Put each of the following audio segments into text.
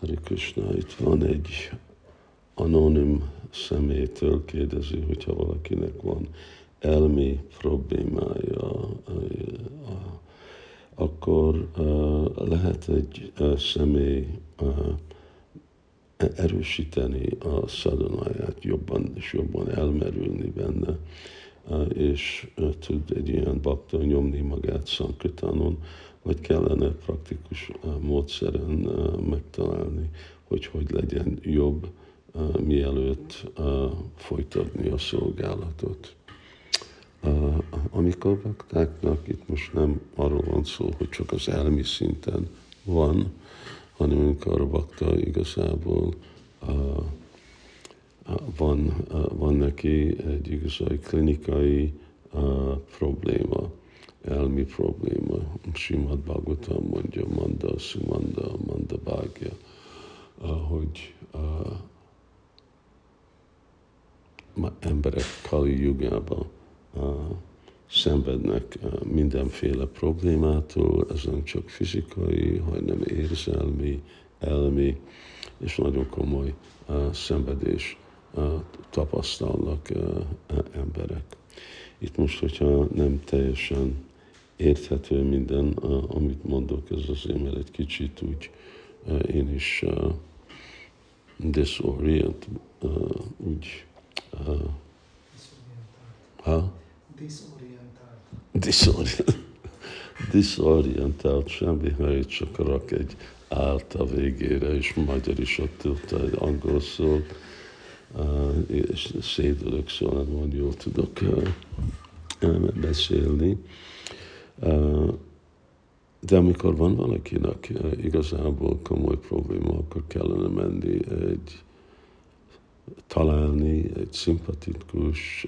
Hari Krishna, itt van egy anonim személytől kérdezi, hogyha valakinek van elmi problémája, akkor lehet egy személy erősíteni a szadonáját, jobban és jobban elmerülni benne, és tud egy ilyen bakta nyomni magát szankritánon, vagy kellene praktikus módszeren megtalálni, hogy hogy legyen jobb, mielőtt folytatni a szolgálatot. Amikor baktáknak itt most nem arról van szó, hogy csak az elmi szinten van, hanem amikor a bakta igazából van, van neki egy igazai klinikai probléma, elmi probléma. Simad Bhagavatam mondja, Manda, Sumanda, Manda Bhagya, hogy emberek Kali jugában szenvednek mindenféle problémától, ez nem csak fizikai, hanem érzelmi, elmi, és nagyon komoly szenvedés tapasztalnak emberek. Itt most, hogyha nem teljesen érthető minden, amit mondok, ez azért, mert egy kicsit úgy én is disorient, úgy ha? Diszorientált. Diszorientált. Diszorientált, semmi, itt csak rak egy állt a végére, és magyar is ott ült, egy angol szó, és szédülök, szóval van jól tudok beszélni. De amikor van valakinek igazából komoly probléma, akkor kellene menni egy találni egy szimpatikus,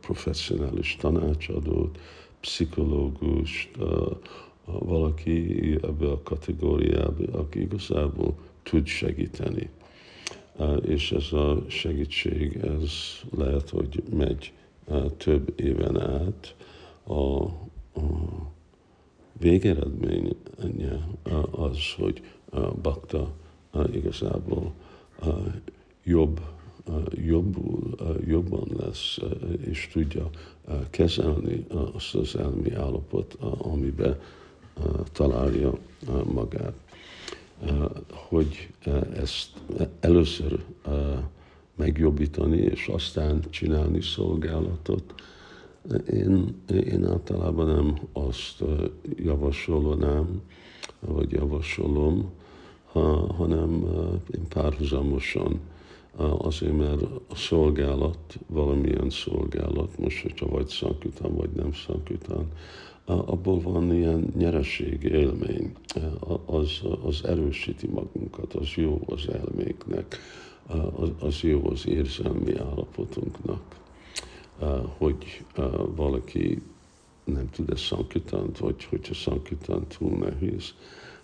professzionális tanácsadót, pszichológust, valaki ebbe a kategóriába, aki igazából tud segíteni. És ez a segítség, ez lehet, hogy megy több éven át. A, a végeredménye az, hogy bakta igazából jobb, jobbul, jobban lesz, és tudja kezelni azt az elmi állapot, amiben találja magát. Hogy ezt először megjobbítani, és aztán csinálni szolgálatot, én, én általában nem azt javasolnám, vagy javasolom, hanem én párhuzamosan azért, mert a szolgálat, valamilyen szolgálat, most, hogyha vagy szankütán, vagy nem szankütán, abból van ilyen nyereség élmény, az, az erősíti magunkat, az jó az elméknek, az, az jó az érzelmi állapotunknak, hogy valaki nem tud ezt szankütánt, vagy hogyha szankütánt túl nehéz,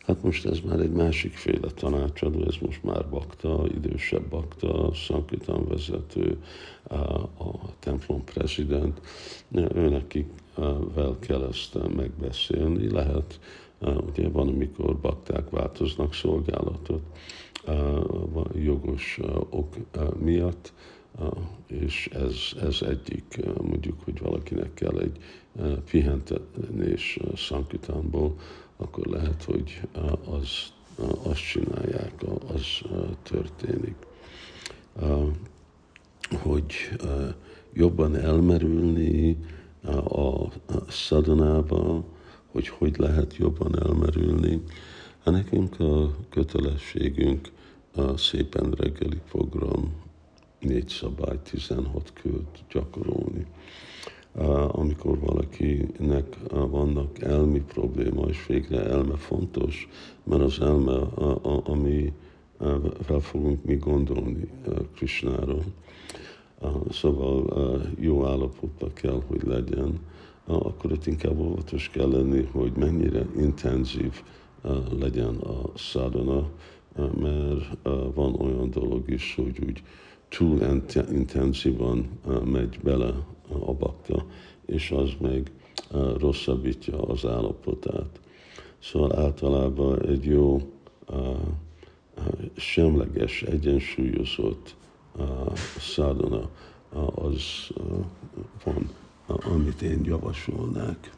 Hát most ez már egy másikféle tanácsadó, ez most már bakta, idősebb bakta, szankitán vezető, a templom prezident. vel kell ezt megbeszélni. Lehet, ugye van, amikor bakták változnak szolgálatot jogos ok miatt, és ez, ez egyik, mondjuk, hogy valakinek kell egy pihentetés szankitánból, akkor lehet, hogy az, azt csinálják, az történik. Hogy jobban elmerülni a szadanába, hogy hogy lehet jobban elmerülni. Hát nekünk a kötelességünk a szépen reggeli program, négy szabály, 16 költ gyakorolni amikor valakinek vannak elmi probléma, és végre elme fontos, mert az elme, ami fel fogunk mi gondolni Krisnáról. Szóval jó állapotban kell, hogy legyen, akkor itt inkább óvatos kell lenni, hogy mennyire intenzív legyen a szádana, mert van olyan dolog is, hogy úgy túl intenzívan megy bele a bakta, és az meg rosszabbítja az állapotát. Szóval általában egy jó semleges, egyensúlyozott szádana az van, amit én javasolnák.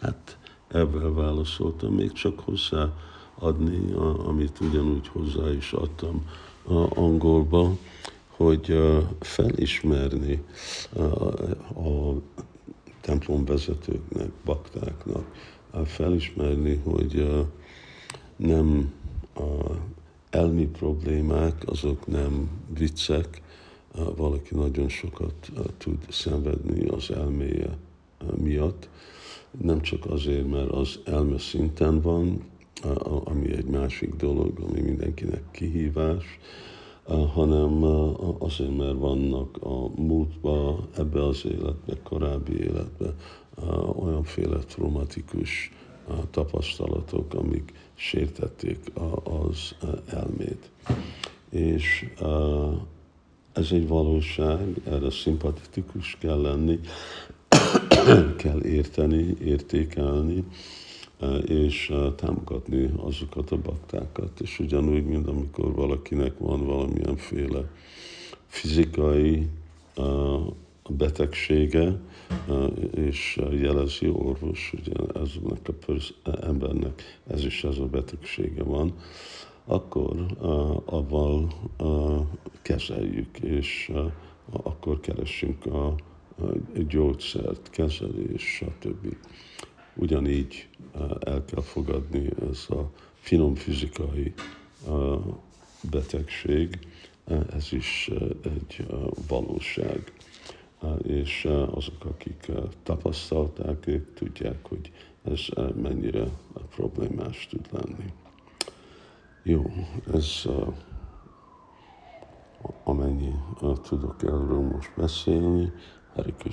Hát ebben válaszoltam, még csak hozzá adni, amit ugyanúgy hozzá is adtam angolba, hogy felismerni a templomvezetőknek, baktáknak, felismerni, hogy nem a elmi problémák, azok nem viccek, valaki nagyon sokat tud szenvedni az elméje miatt, nem csak azért, mert az elme szinten van, ami egy másik dolog, ami mindenkinek kihívás, hanem azért, mert vannak a múltba, ebbe az életbe, korábbi életbe olyanféle traumatikus tapasztalatok, amik sértették az elmét. És ez egy valóság, erre szimpatikus kell lenni, kell érteni, értékelni, és támogatni azokat a baktákat. És ugyanúgy, mint amikor valakinek van valamilyenféle fizikai betegsége, és jelezi orvos, hogy eznek a embernek ez is ez a betegsége van, akkor avval kezeljük, és akkor keresünk a gyógyszert, kezelés, stb. Ugyanígy el kell fogadni ez a finom fizikai betegség, ez is egy valóság. És azok, akik tapasztalták, ők tudják, hogy ez mennyire problémás tud lenni. Jó, ez amennyi tudok erről most beszélni. Hari